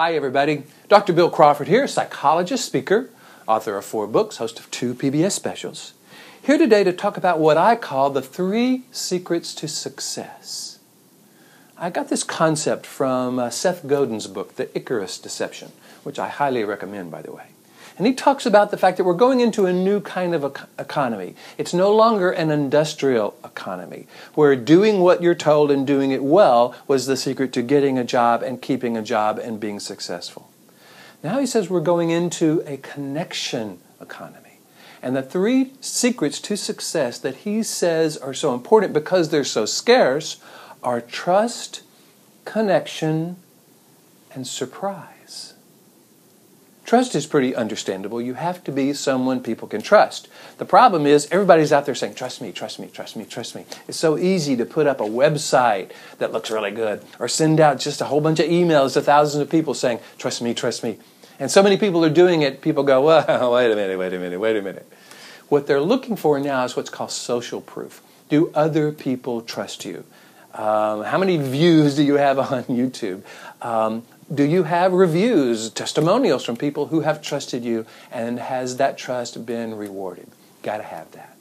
Hi, everybody. Dr. Bill Crawford here, psychologist, speaker, author of four books, host of two PBS specials. Here today to talk about what I call the three secrets to success. I got this concept from uh, Seth Godin's book, The Icarus Deception, which I highly recommend, by the way. And he talks about the fact that we're going into a new kind of economy. It's no longer an industrial economy, where doing what you're told and doing it well was the secret to getting a job and keeping a job and being successful. Now he says we're going into a connection economy. And the three secrets to success that he says are so important because they're so scarce are trust, connection, and surprise. Trust is pretty understandable. You have to be someone people can trust. The problem is everybody's out there saying, trust me, trust me, trust me, trust me. It's so easy to put up a website that looks really good or send out just a whole bunch of emails to thousands of people saying, trust me, trust me. And so many people are doing it, people go, well, wait a minute, wait a minute, wait a minute. What they're looking for now is what's called social proof. Do other people trust you? Um, how many views do you have on YouTube? Um, do you have reviews, testimonials from people who have trusted you, and has that trust been rewarded? Got to have that.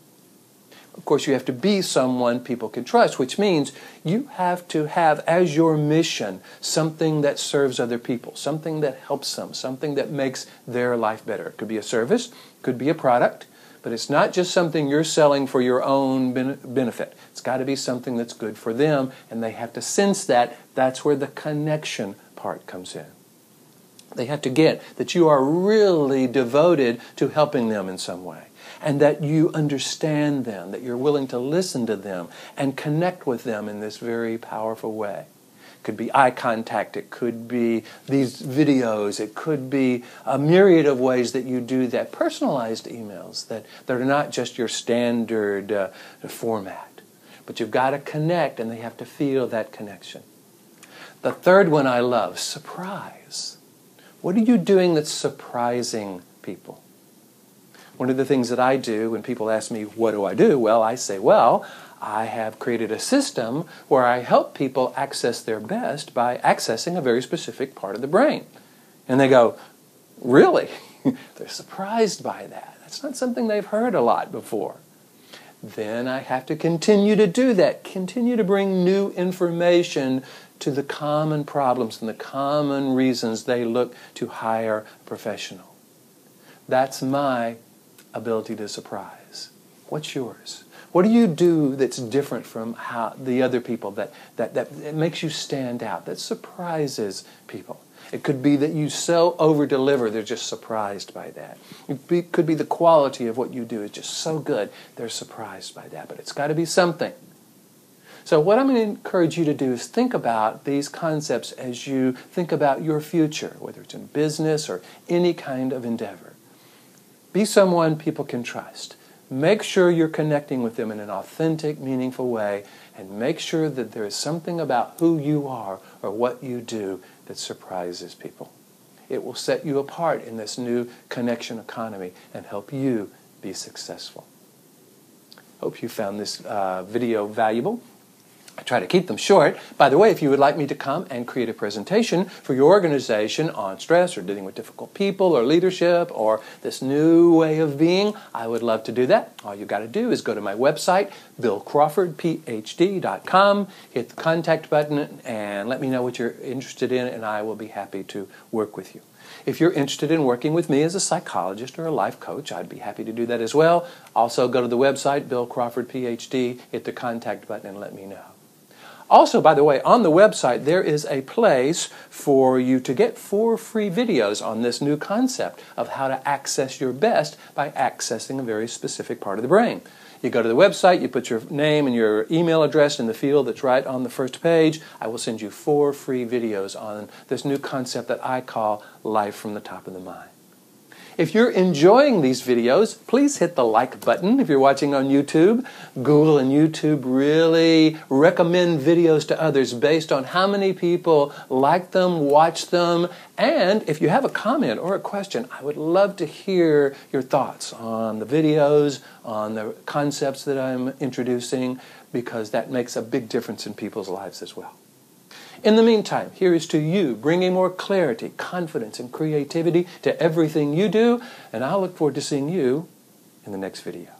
Of course, you have to be someone people can trust, which means you have to have as your mission something that serves other people, something that helps them, something that makes their life better. It could be a service, could be a product, but it's not just something you're selling for your own benefit. It's got to be something that's good for them, and they have to sense that. That's where the connection part comes in. They have to get that you are really devoted to helping them in some way and that you understand them, that you're willing to listen to them and connect with them in this very powerful way. It could be eye contact, it could be these videos, it could be a myriad of ways that you do that. Personalized emails that, that are not just your standard uh, format, but you've got to connect and they have to feel that connection. The third one I love surprise. What are you doing that's surprising people? One of the things that I do when people ask me, What do I do? Well, I say, Well, I have created a system where I help people access their best by accessing a very specific part of the brain. And they go, Really? They're surprised by that. That's not something they've heard a lot before. Then I have to continue to do that, continue to bring new information to the common problems and the common reasons they look to hire a professional. That's my ability to surprise. What's yours? What do you do that's different from how the other people that, that, that makes you stand out, that surprises people? It could be that you so over deliver, they're just surprised by that. It be, could be the quality of what you do is just so good, they're surprised by that. But it's got to be something. So, what I'm going to encourage you to do is think about these concepts as you think about your future, whether it's in business or any kind of endeavor. Be someone people can trust. Make sure you're connecting with them in an authentic, meaningful way, and make sure that there is something about who you are or what you do that surprises people. It will set you apart in this new connection economy and help you be successful. Hope you found this uh, video valuable. I try to keep them short. By the way, if you would like me to come and create a presentation for your organization on stress or dealing with difficult people or leadership or this new way of being, I would love to do that. All you've got to do is go to my website, billcrawfordphd.com, hit the contact button, and let me know what you're interested in, and I will be happy to work with you. If you're interested in working with me as a psychologist or a life coach, I'd be happy to do that as well. Also, go to the website, Bill Crawford PhD, hit the contact button, and let me know. Also, by the way, on the website there is a place for you to get four free videos on this new concept of how to access your best by accessing a very specific part of the brain. You go to the website, you put your name and your email address in the field that's right on the first page. I will send you four free videos on this new concept that I call Life from the Top of the Mind. If you're enjoying these videos, please hit the like button if you're watching on YouTube. Google and YouTube really recommend videos to others based on how many people like them, watch them, and if you have a comment or a question, I would love to hear your thoughts on the videos, on the concepts that I'm introducing, because that makes a big difference in people's lives as well. In the meantime, here is to you, bringing more clarity, confidence, and creativity to everything you do, and I'll look forward to seeing you in the next video.